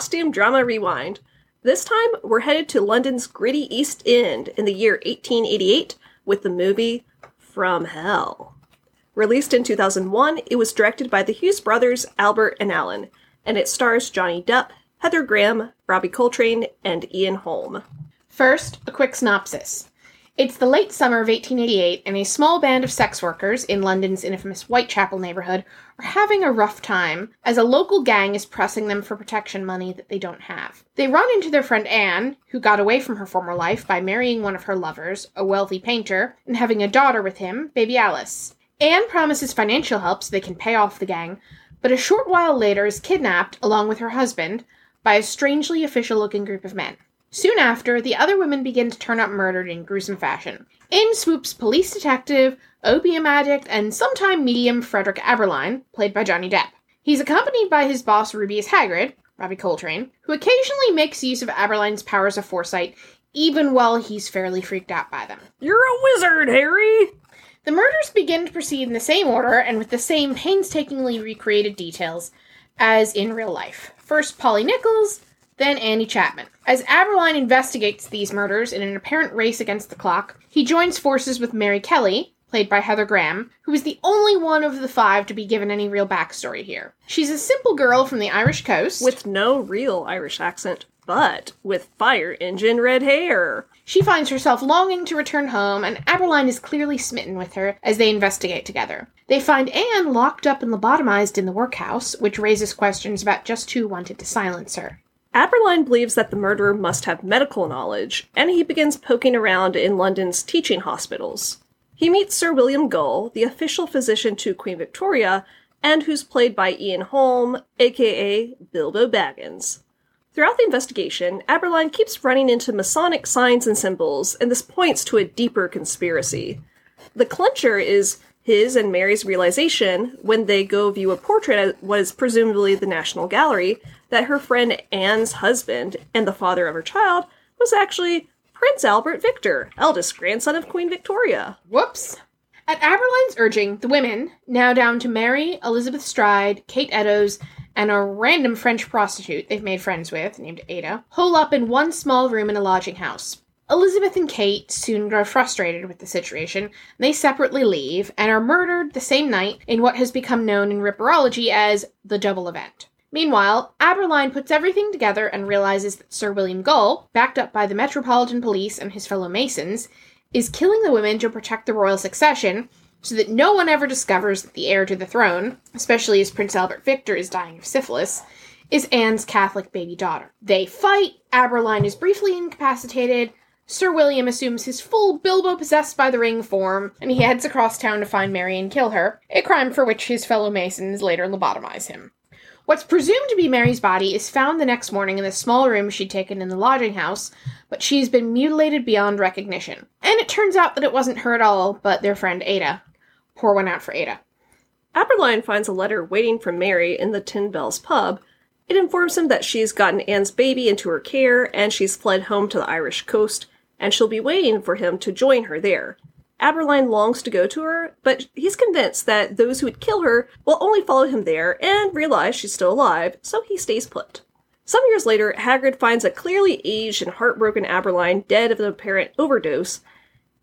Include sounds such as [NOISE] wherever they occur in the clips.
Costume Drama Rewind. This time, we're headed to London's gritty East End in the year 1888 with the movie From Hell. Released in 2001, it was directed by the Hughes brothers, Albert and Alan, and it stars Johnny Depp, Heather Graham, Robbie Coltrane, and Ian Holm. First, a quick synopsis. It's the late summer of 1888, and a small band of sex workers in London's infamous Whitechapel neighborhood are having a rough time as a local gang is pressing them for protection money that they don't have. They run into their friend Anne, who got away from her former life by marrying one of her lovers, a wealthy painter, and having a daughter with him, baby Alice. Anne promises financial help so they can pay off the gang, but a short while later is kidnapped, along with her husband, by a strangely official looking group of men. Soon after, the other women begin to turn up murdered in gruesome fashion. In swoops police detective, opium addict, and sometime medium Frederick Abberline, played by Johnny Depp. He's accompanied by his boss Rubeus Hagrid, Robbie Coltrane, who occasionally makes use of Abberline's powers of foresight, even while he's fairly freaked out by them. You're a wizard, Harry! The murders begin to proceed in the same order and with the same painstakingly recreated details as in real life. First, Polly Nichols, then Annie Chapman. As Abberline investigates these murders in an apparent race against the clock, he joins forces with Mary Kelly, played by Heather Graham, who is the only one of the five to be given any real backstory here. She's a simple girl from the Irish coast. With no real Irish accent, but with fire engine red hair. She finds herself longing to return home, and Abberline is clearly smitten with her as they investigate together. They find Anne locked up and lobotomized in the workhouse, which raises questions about just who wanted to silence her. Abberline believes that the murderer must have medical knowledge, and he begins poking around in London's teaching hospitals. He meets Sir William Gull, the official physician to Queen Victoria, and who's played by Ian Holm, aka Bilbo Baggins. Throughout the investigation, Abberline keeps running into Masonic signs and symbols, and this points to a deeper conspiracy. The clincher is his and Mary's realization when they go view a portrait at what is presumably the National Gallery that her friend Anne's husband and the father of her child was actually Prince Albert Victor, eldest grandson of Queen Victoria. Whoops. At Abberline's urging, the women, now down to Mary, Elizabeth Stride, Kate Eddowes, and a random French prostitute they've made friends with, named Ada, hole up in one small room in a lodging house. Elizabeth and Kate soon grow frustrated with the situation. They separately leave and are murdered the same night in what has become known in ripperology as the double event. Meanwhile, Abberline puts everything together and realizes that Sir William Gull, backed up by the Metropolitan Police and his fellow Masons, is killing the women to protect the royal succession so that no one ever discovers that the heir to the throne, especially as Prince Albert Victor is dying of syphilis, is Anne's Catholic baby daughter. They fight, Abberline is briefly incapacitated, Sir William assumes his full Bilbo possessed by the ring form, and he heads across town to find Mary and kill her, a crime for which his fellow Masons later lobotomize him. What's presumed to be Mary's body is found the next morning in the small room she'd taken in the lodging house, but she's been mutilated beyond recognition. And it turns out that it wasn't her at all, but their friend Ada. Pour one out for Ada. Abberline finds a letter waiting for Mary in the Ten Bells pub. It informs him that she's gotten Anne's baby into her care and she's fled home to the Irish coast, and she'll be waiting for him to join her there. Abberline longs to go to her, but he's convinced that those who would kill her will only follow him there and realize she's still alive, so he stays put. Some years later, Hagrid finds a clearly aged and heartbroken Abberline dead of an apparent overdose,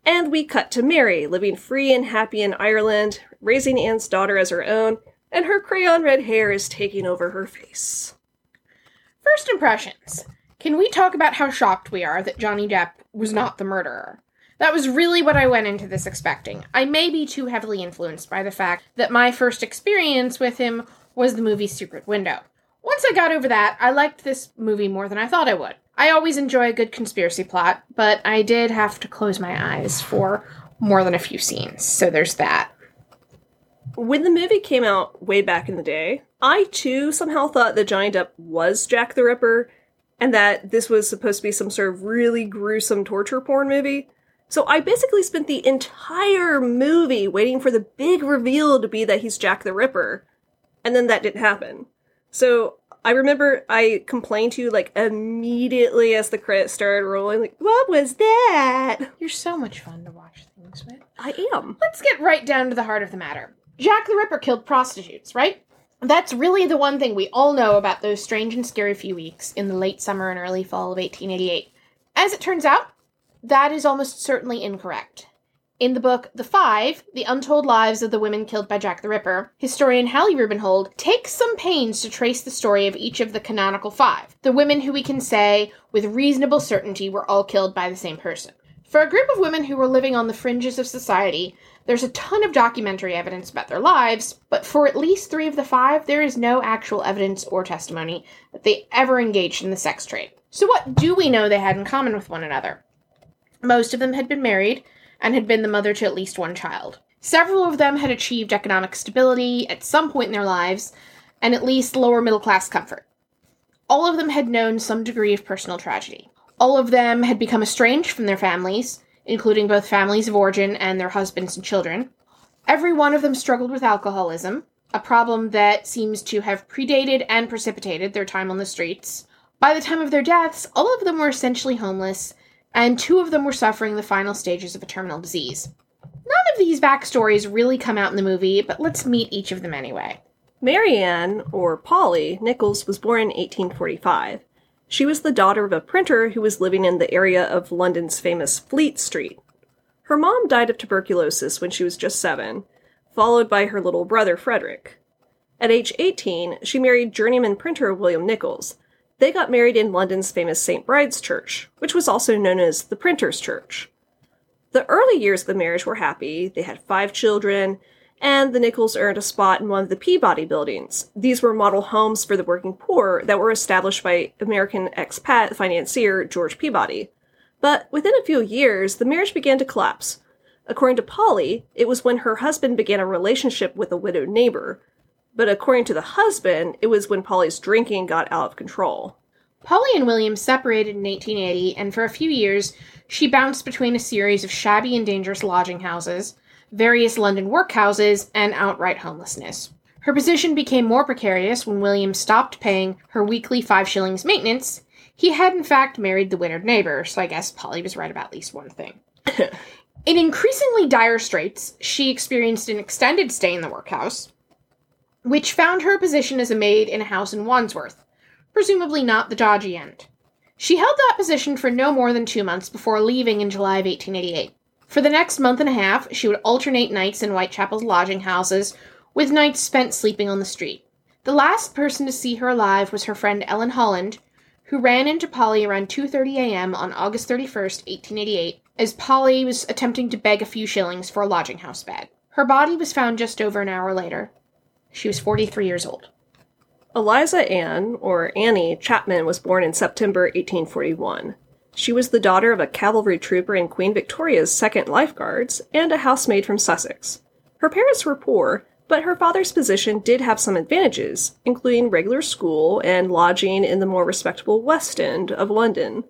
and we cut to Mary, living free and happy in Ireland, raising Anne's daughter as her own, and her crayon red hair is taking over her face. First impressions. Can we talk about how shocked we are that Johnny Depp was not the murderer? That was really what I went into this expecting. I may be too heavily influenced by the fact that my first experience with him was the movie Secret Window. Once I got over that, I liked this movie more than I thought I would. I always enjoy a good conspiracy plot, but I did have to close my eyes for more than a few scenes, so there's that. When the movie came out way back in the day, I too somehow thought that Johnny Depp was Jack the Ripper and that this was supposed to be some sort of really gruesome torture porn movie. So I basically spent the entire movie waiting for the big reveal to be that he's Jack the Ripper. And then that didn't happen. So I remember I complained to you like immediately as the credits started rolling, like, what was that? You're so much fun to watch things with. I am. Let's get right down to the heart of the matter. Jack the Ripper killed prostitutes, right? That's really the one thing we all know about those strange and scary few weeks in the late summer and early fall of 1888. As it turns out, that is almost certainly incorrect. In the book The Five, The Untold Lives of the Women Killed by Jack the Ripper, historian Hallie Rubenhold takes some pains to trace the story of each of the canonical five, the women who we can say with reasonable certainty were all killed by the same person. For a group of women who were living on the fringes of society, there's a ton of documentary evidence about their lives, but for at least three of the five, there is no actual evidence or testimony that they ever engaged in the sex trade. So, what do we know they had in common with one another? Most of them had been married, and had been the mother to at least one child. Several of them had achieved economic stability at some point in their lives and at least lower middle class comfort. All of them had known some degree of personal tragedy. All of them had become estranged from their families, including both families of origin and their husbands and children. Every one of them struggled with alcoholism, a problem that seems to have predated and precipitated their time on the streets. By the time of their deaths, all of them were essentially homeless and two of them were suffering the final stages of a terminal disease. None of these backstories really come out in the movie, but let's meet each of them anyway. Marianne, or Polly, Nichols was born in 1845. She was the daughter of a printer who was living in the area of London's famous Fleet Street. Her mom died of tuberculosis when she was just seven, followed by her little brother Frederick. At age 18, she married journeyman printer William Nichols, they got married in London's famous St. Bride's Church, which was also known as the Printer's Church. The early years of the marriage were happy. They had five children, and the Nichols earned a spot in one of the Peabody buildings. These were model homes for the working poor that were established by American expat financier George Peabody. But within a few years, the marriage began to collapse. According to Polly, it was when her husband began a relationship with a widowed neighbor, but according to the husband, it was when Polly's drinking got out of control. Polly and William separated in 1880, and for a few years, she bounced between a series of shabby and dangerous lodging houses, various London workhouses, and outright homelessness. Her position became more precarious when William stopped paying her weekly five shillings maintenance. He had, in fact, married the widowed neighbor, so I guess Polly was right about at least one thing. [COUGHS] in increasingly dire straits, she experienced an extended stay in the workhouse, which found her a position as a maid in a house in Wandsworth, presumably not the dodgy end. She held that position for no more than two months before leaving in July of 1888. For the next month and a half, she would alternate nights in Whitechapel's lodging houses, with nights spent sleeping on the street. The last person to see her alive was her friend Ellen Holland, who ran into Polly around 2:30 a.m. on August 31st, 1888, as Polly was attempting to beg a few shillings for a lodging house bed. Her body was found just over an hour later. She was 43 years old. Eliza Ann, or Annie, Chapman was born in September 1841. She was the daughter of a cavalry trooper in Queen Victoria's Second Life Guards and a housemaid from Sussex. Her parents were poor, but her father's position did have some advantages, including regular school and lodging in the more respectable West End of London.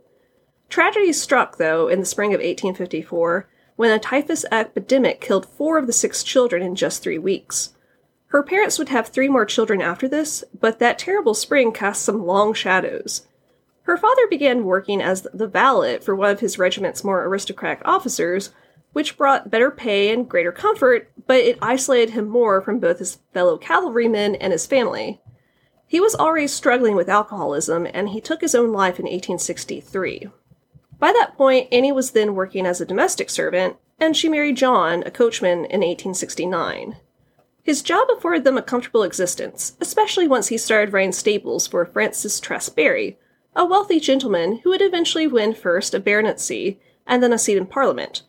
Tragedy struck, though, in the spring of 1854 when a typhus epidemic killed four of the six children in just three weeks. Her parents would have three more children after this, but that terrible spring cast some long shadows. Her father began working as the valet for one of his regiment's more aristocratic officers, which brought better pay and greater comfort, but it isolated him more from both his fellow cavalrymen and his family. He was already struggling with alcoholism, and he took his own life in 1863. By that point, Annie was then working as a domestic servant, and she married John, a coachman, in 1869. His job afforded them a comfortable existence, especially once he started running stables for Francis Tress Barry, a wealthy gentleman who would eventually win first a baronetcy and then a seat in Parliament.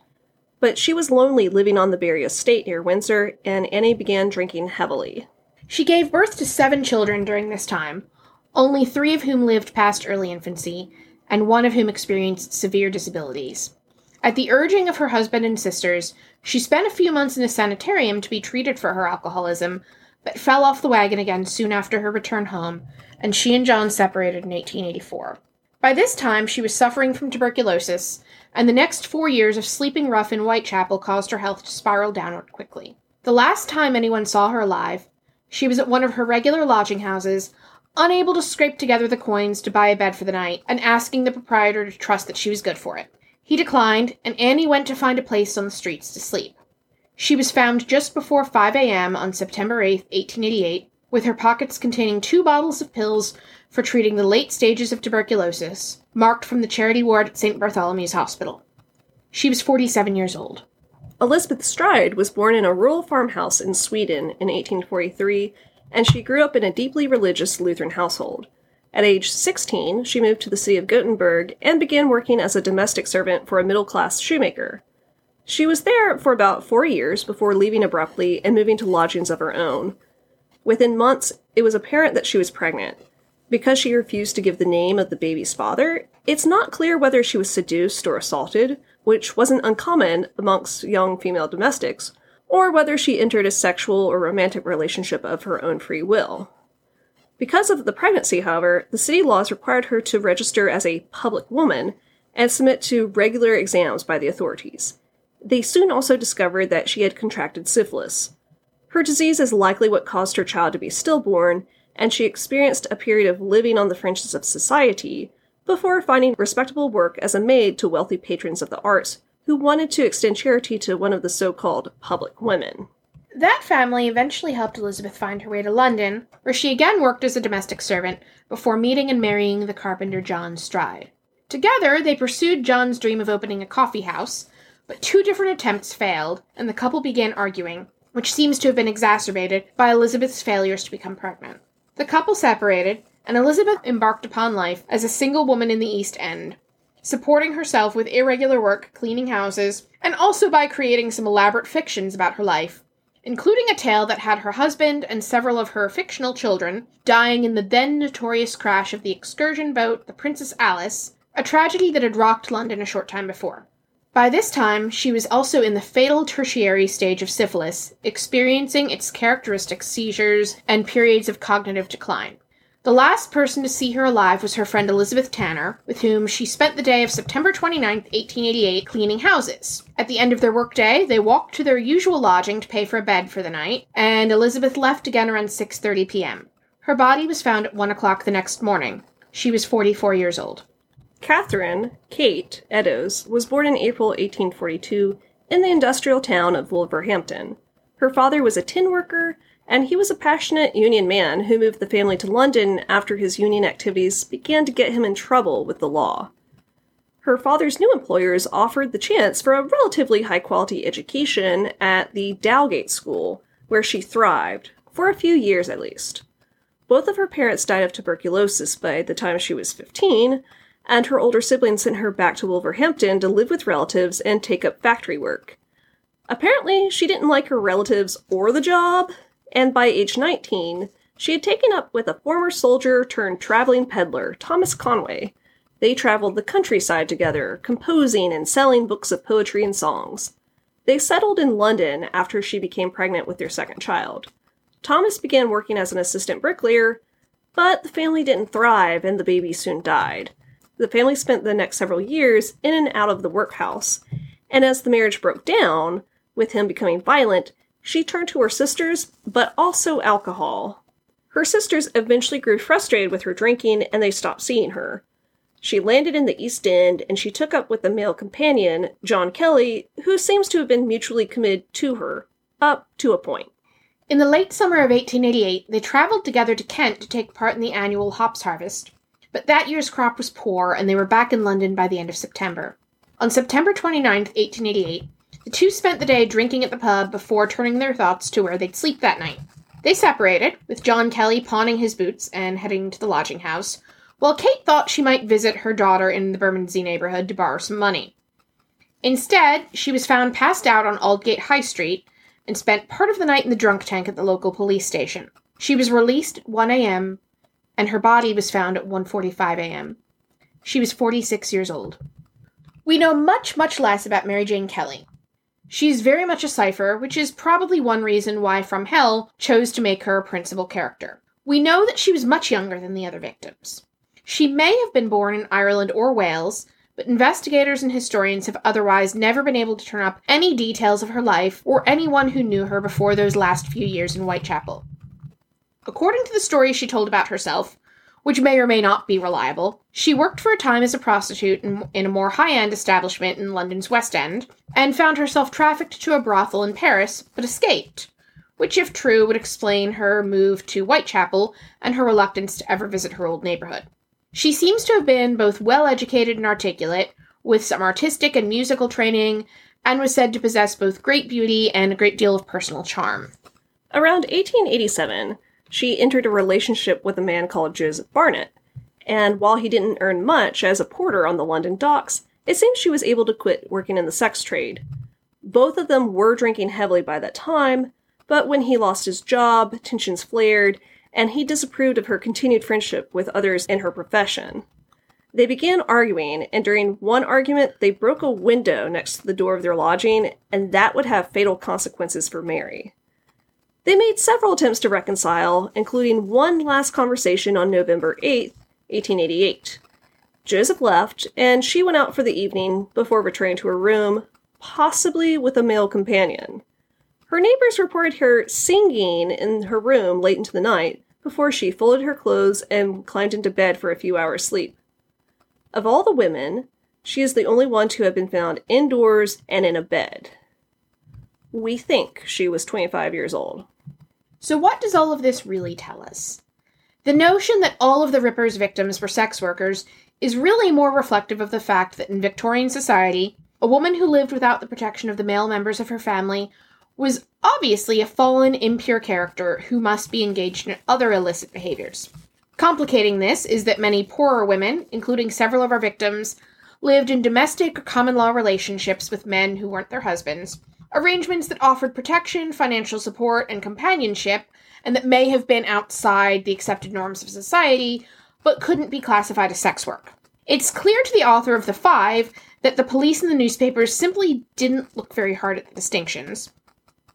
But she was lonely living on the Barry estate near Windsor, and Annie began drinking heavily. She gave birth to seven children during this time, only three of whom lived past early infancy, and one of whom experienced severe disabilities. At the urging of her husband and sisters, she spent a few months in a sanitarium to be treated for her alcoholism, but fell off the wagon again soon after her return home, and she and John separated in 1884. By this time, she was suffering from tuberculosis, and the next four years of sleeping rough in Whitechapel caused her health to spiral downward quickly. The last time anyone saw her alive, she was at one of her regular lodging houses, unable to scrape together the coins to buy a bed for the night, and asking the proprietor to trust that she was good for it. He declined, and Annie went to find a place on the streets to sleep. She was found just before 5 a.m. on September 8, 1888, with her pockets containing two bottles of pills for treating the late stages of tuberculosis, marked from the charity ward at St. Bartholomew's Hospital. She was 47 years old. Elizabeth Stride was born in a rural farmhouse in Sweden in 1843, and she grew up in a deeply religious Lutheran household. At age 16, she moved to the city of Gothenburg and began working as a domestic servant for a middle class shoemaker. She was there for about four years before leaving abruptly and moving to lodgings of her own. Within months, it was apparent that she was pregnant. Because she refused to give the name of the baby's father, it's not clear whether she was seduced or assaulted, which wasn't uncommon amongst young female domestics, or whether she entered a sexual or romantic relationship of her own free will. Because of the pregnancy, however, the city laws required her to register as a public woman and submit to regular exams by the authorities. They soon also discovered that she had contracted syphilis. Her disease is likely what caused her child to be stillborn, and she experienced a period of living on the fringes of society before finding respectable work as a maid to wealthy patrons of the arts who wanted to extend charity to one of the so called public women. That family eventually helped Elizabeth find her way to London, where she again worked as a domestic servant before meeting and marrying the carpenter John Stride. Together, they pursued John's dream of opening a coffee house, but two different attempts failed, and the couple began arguing, which seems to have been exacerbated by Elizabeth's failures to become pregnant. The couple separated, and Elizabeth embarked upon life as a single woman in the East End, supporting herself with irregular work cleaning houses, and also by creating some elaborate fictions about her life, including a tale that had her husband and several of her fictional children dying in the then notorious crash of the excursion boat, the Princess Alice, a tragedy that had rocked London a short time before. By this time, she was also in the fatal tertiary stage of syphilis, experiencing its characteristic seizures and periods of cognitive decline. The last person to see her alive was her friend Elizabeth Tanner, with whom she spent the day of September 29, 1888, cleaning houses. At the end of their workday, they walked to their usual lodging to pay for a bed for the night, and Elizabeth left again around 6:30 p.m. Her body was found at 1 o'clock the next morning. She was 44 years old. Catherine, Kate, Eddowes, was born in April 1842 in the industrial town of Wolverhampton. Her father was a tin worker and he was a passionate union man who moved the family to London after his union activities began to get him in trouble with the law. Her father's new employers offered the chance for a relatively high quality education at the Dowgate School, where she thrived, for a few years at least. Both of her parents died of tuberculosis by the time she was 15, and her older siblings sent her back to Wolverhampton to live with relatives and take up factory work. Apparently, she didn't like her relatives or the job, and by age 19, she had taken up with a former soldier turned traveling peddler, Thomas Conway. They traveled the countryside together, composing and selling books of poetry and songs. They settled in London after she became pregnant with their second child. Thomas began working as an assistant bricklayer, but the family didn't thrive and the baby soon died. The family spent the next several years in and out of the workhouse, and as the marriage broke down, with him becoming violent, she turned to her sisters, but also alcohol. Her sisters eventually grew frustrated with her drinking and they stopped seeing her. She landed in the East End and she took up with a male companion, John Kelly, who seems to have been mutually committed to her, up to a point. In the late summer of 1888, they traveled together to Kent to take part in the annual hops harvest. But that year's crop was poor, and they were back in London by the end of September. On September 29, 1888, the two spent the day drinking at the pub before turning their thoughts to where they'd sleep that night. They separated, with John Kelly pawning his boots and heading to the lodging house, while Kate thought she might visit her daughter in the Bermondsey neighborhood to borrow some money. Instead, she was found passed out on Aldgate High Street and spent part of the night in the drunk tank at the local police station. She was released at 1 a.m. and her body was found at 1:45 a.m. She was 46 years old. We know much, much less about Mary Jane Kelly. She's very much a cipher, which is probably one reason why From Hell chose to make her a principal character. We know that she was much younger than the other victims. She may have been born in Ireland or Wales, but investigators and historians have otherwise never been able to turn up any details of her life or anyone who knew her before those last few years in Whitechapel. According to the story she told about herself, which may or may not be reliable. She worked for a time as a prostitute in, in a more high end establishment in London's West End, and found herself trafficked to a brothel in Paris, but escaped, which, if true, would explain her move to Whitechapel and her reluctance to ever visit her old neighborhood. She seems to have been both well educated and articulate, with some artistic and musical training, and was said to possess both great beauty and a great deal of personal charm. Around 1887, she entered a relationship with a man called Joseph Barnett, and while he didn't earn much as a porter on the London docks, it seems she was able to quit working in the sex trade. Both of them were drinking heavily by that time, but when he lost his job, tensions flared, and he disapproved of her continued friendship with others in her profession. They began arguing, and during one argument, they broke a window next to the door of their lodging, and that would have fatal consequences for Mary. They made several attempts to reconcile, including one last conversation on November 8, 1888. Joseph left, and she went out for the evening before returning to her room, possibly with a male companion. Her neighbors reported her singing in her room late into the night before she folded her clothes and climbed into bed for a few hours' sleep. Of all the women, she is the only one to have been found indoors and in a bed. We think she was 25 years old. So, what does all of this really tell us? The notion that all of the Ripper's victims were sex workers is really more reflective of the fact that in Victorian society, a woman who lived without the protection of the male members of her family was obviously a fallen, impure character who must be engaged in other illicit behaviors. Complicating this is that many poorer women, including several of our victims, lived in domestic or common law relationships with men who weren't their husbands, arrangements that offered protection, financial support, and companionship, and that may have been outside the accepted norms of society, but couldn't be classified as sex work. It's clear to the author of The Five that the police and the newspapers simply didn't look very hard at the distinctions.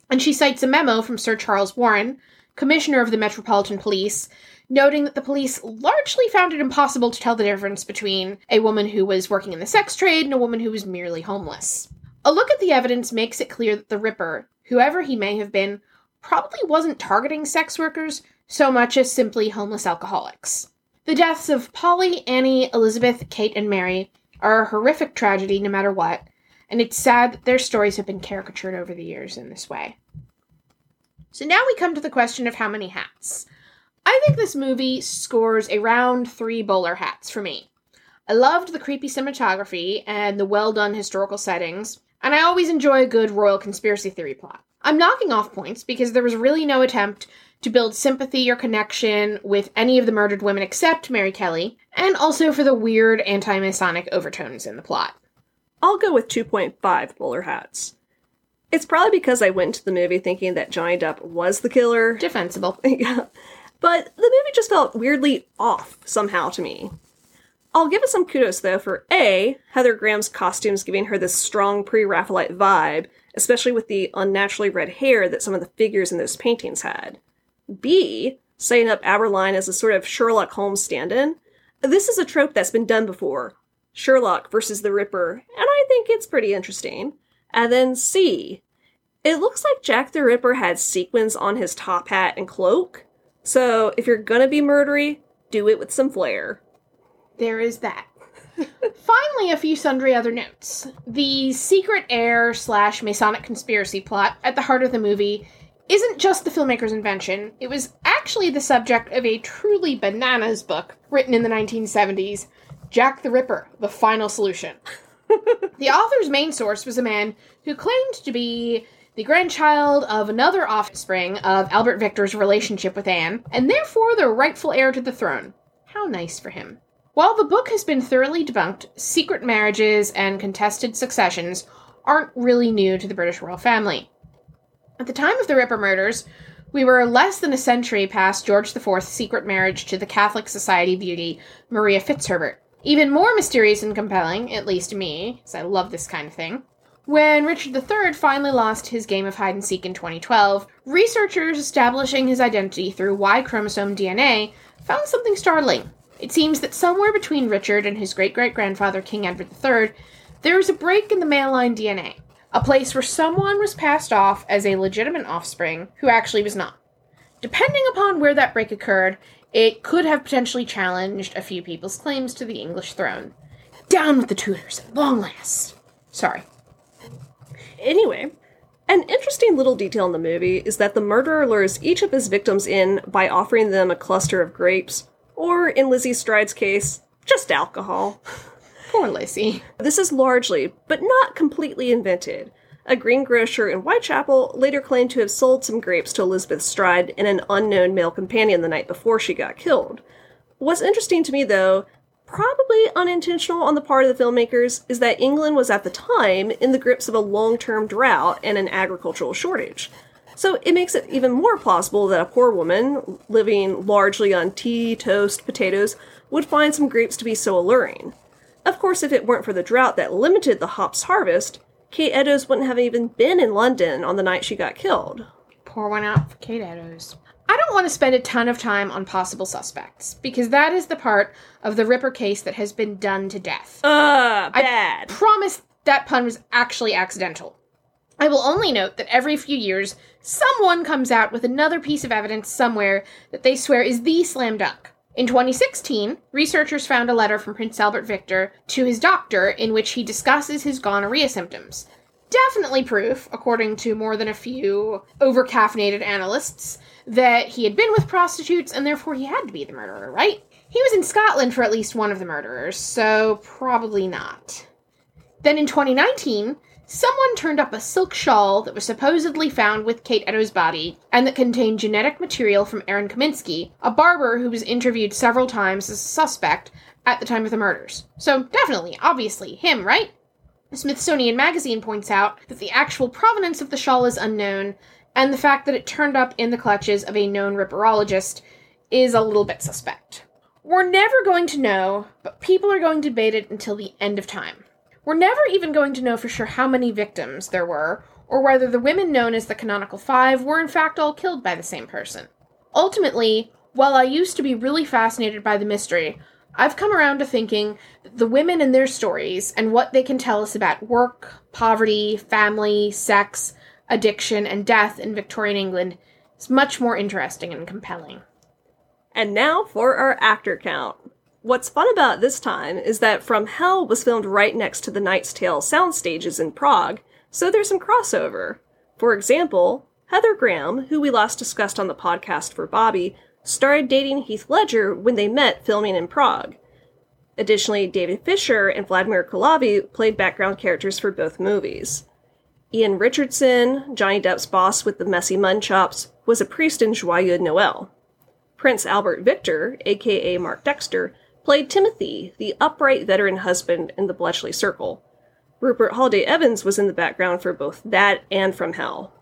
And she cites a memo from Sir Charles Warren, Commissioner of the Metropolitan Police, noting that the police largely found it impossible to tell the difference between a woman who was working in the sex trade and a woman who was merely homeless. A look at the evidence makes it clear that the Ripper, whoever he may have been, probably wasn't targeting sex workers so much as simply homeless alcoholics. The deaths of Polly, Annie, Elizabeth, Kate, and Mary are a horrific tragedy no matter what, and it's sad that their stories have been caricatured over the years in this way. So now we come to the question of how many hats. I think this movie scores around three bowler hats for me. I loved the creepy cinematography and the well done historical settings, and I always enjoy a good royal conspiracy theory plot. I'm knocking off points because there was really no attempt to build sympathy or connection with any of the murdered women except Mary Kelly, and also for the weird anti Masonic overtones in the plot. I'll go with 2.5 bowler hats. It's probably because I went to the movie thinking that Johnny Depp was the killer. Defensible. [LAUGHS] yeah. But the movie just felt weirdly off somehow to me. I'll give it some kudos though for A, Heather Graham's costumes giving her this strong pre Raphaelite vibe, especially with the unnaturally red hair that some of the figures in those paintings had. B, setting up Abberline as a sort of Sherlock Holmes stand in. This is a trope that's been done before Sherlock versus the Ripper, and I think it's pretty interesting. And then C, it looks like Jack the Ripper had sequins on his top hat and cloak. So if you're gonna be murdery, do it with some flair. There is that. Finally, a few sundry other notes. The secret heir slash Masonic conspiracy plot at the heart of the movie isn't just the filmmaker's invention, it was actually the subject of a truly bananas book written in the 1970s Jack the Ripper, The Final Solution. [LAUGHS] the author's main source was a man who claimed to be the grandchild of another offspring of Albert Victor's relationship with Anne, and therefore the rightful heir to the throne. How nice for him. While the book has been thoroughly debunked, secret marriages and contested successions aren't really new to the British royal family. At the time of the Ripper murders, we were less than a century past George IV's secret marriage to the Catholic Society beauty Maria Fitzherbert. Even more mysterious and compelling, at least to me, because I love this kind of thing, when Richard III finally lost his game of hide and seek in 2012, researchers establishing his identity through Y chromosome DNA found something startling. It seems that somewhere between Richard and his great great grandfather, King Edward III, there was a break in the male line DNA, a place where someone was passed off as a legitimate offspring who actually was not. Depending upon where that break occurred, it could have potentially challenged a few people's claims to the English throne. Down with the Tudors at long last. Sorry. Anyway, An interesting little detail in the movie is that the murderer lures each of his victims in by offering them a cluster of grapes, or in Lizzie Stride's case, just alcohol. Poor Lizzie. This is largely, but not completely invented. A greengrocer in Whitechapel later claimed to have sold some grapes to Elizabeth Stride and an unknown male companion the night before she got killed. What's interesting to me, though, probably unintentional on the part of the filmmakers, is that England was at the time in the grips of a long term drought and an agricultural shortage. So it makes it even more plausible that a poor woman, living largely on tea, toast, potatoes, would find some grapes to be so alluring. Of course, if it weren't for the drought that limited the hops harvest, Kate Eddowes wouldn't have even been in London on the night she got killed. Pour one out for Kate Eddowes. I don't want to spend a ton of time on possible suspects, because that is the part of the Ripper case that has been done to death. Ugh, bad. I promise that pun was actually accidental. I will only note that every few years, someone comes out with another piece of evidence somewhere that they swear is the slam dunk. In 2016, researchers found a letter from Prince Albert Victor to his doctor in which he discusses his gonorrhea symptoms. Definitely proof, according to more than a few over-caffeinated analysts, that he had been with prostitutes and therefore he had to be the murderer, right? He was in Scotland for at least one of the murderers, so probably not. Then in 2019, someone turned up a silk shawl that was supposedly found with Kate Eddowes' body and that contained genetic material from Aaron Kosminski, a barber who was interviewed several times as a suspect at the time of the murders. So definitely, obviously, him, right? The Smithsonian Magazine points out that the actual provenance of the shawl is unknown, and the fact that it turned up in the clutches of a known ripperologist is a little bit suspect. We're never going to know, but people are going to debate it until the end of time. We're never even going to know for sure how many victims there were, or whether the women known as the Canonical Five were in fact all killed by the same person. Ultimately, while I used to be really fascinated by the mystery, I've come around to thinking that the women and their stories and what they can tell us about work, poverty, family, sex, addiction, and death in Victorian England is much more interesting and compelling. And now for our actor count. What's fun about this time is that From Hell was filmed right next to the Knight's Tale sound stages in Prague, so there's some crossover. For example, Heather Graham, who we last discussed on the podcast for Bobby, started dating Heath Ledger when they met filming in Prague. Additionally, David Fisher and Vladimir Kulavi played background characters for both movies. Ian Richardson, Johnny Depp's boss with the messy munchops, was a priest in Joyeux Noel. Prince Albert Victor, aka Mark Dexter, played Timothy, the upright veteran husband in the Bletchley Circle. Rupert Holliday Evans was in the background for both that and From Hell.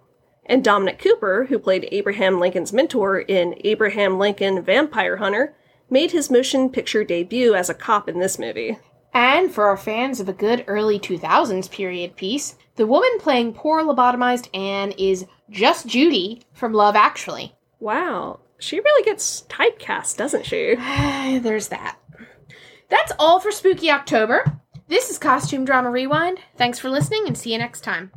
And Dominic Cooper, who played Abraham Lincoln's mentor in Abraham Lincoln Vampire Hunter, made his motion picture debut as a cop in this movie. And for our fans of a good early 2000s period piece, the woman playing poor lobotomized Anne is just Judy from Love Actually. Wow, she really gets typecast, doesn't she? [SIGHS] There's that. That's all for Spooky October. This is Costume Drama Rewind. Thanks for listening and see you next time.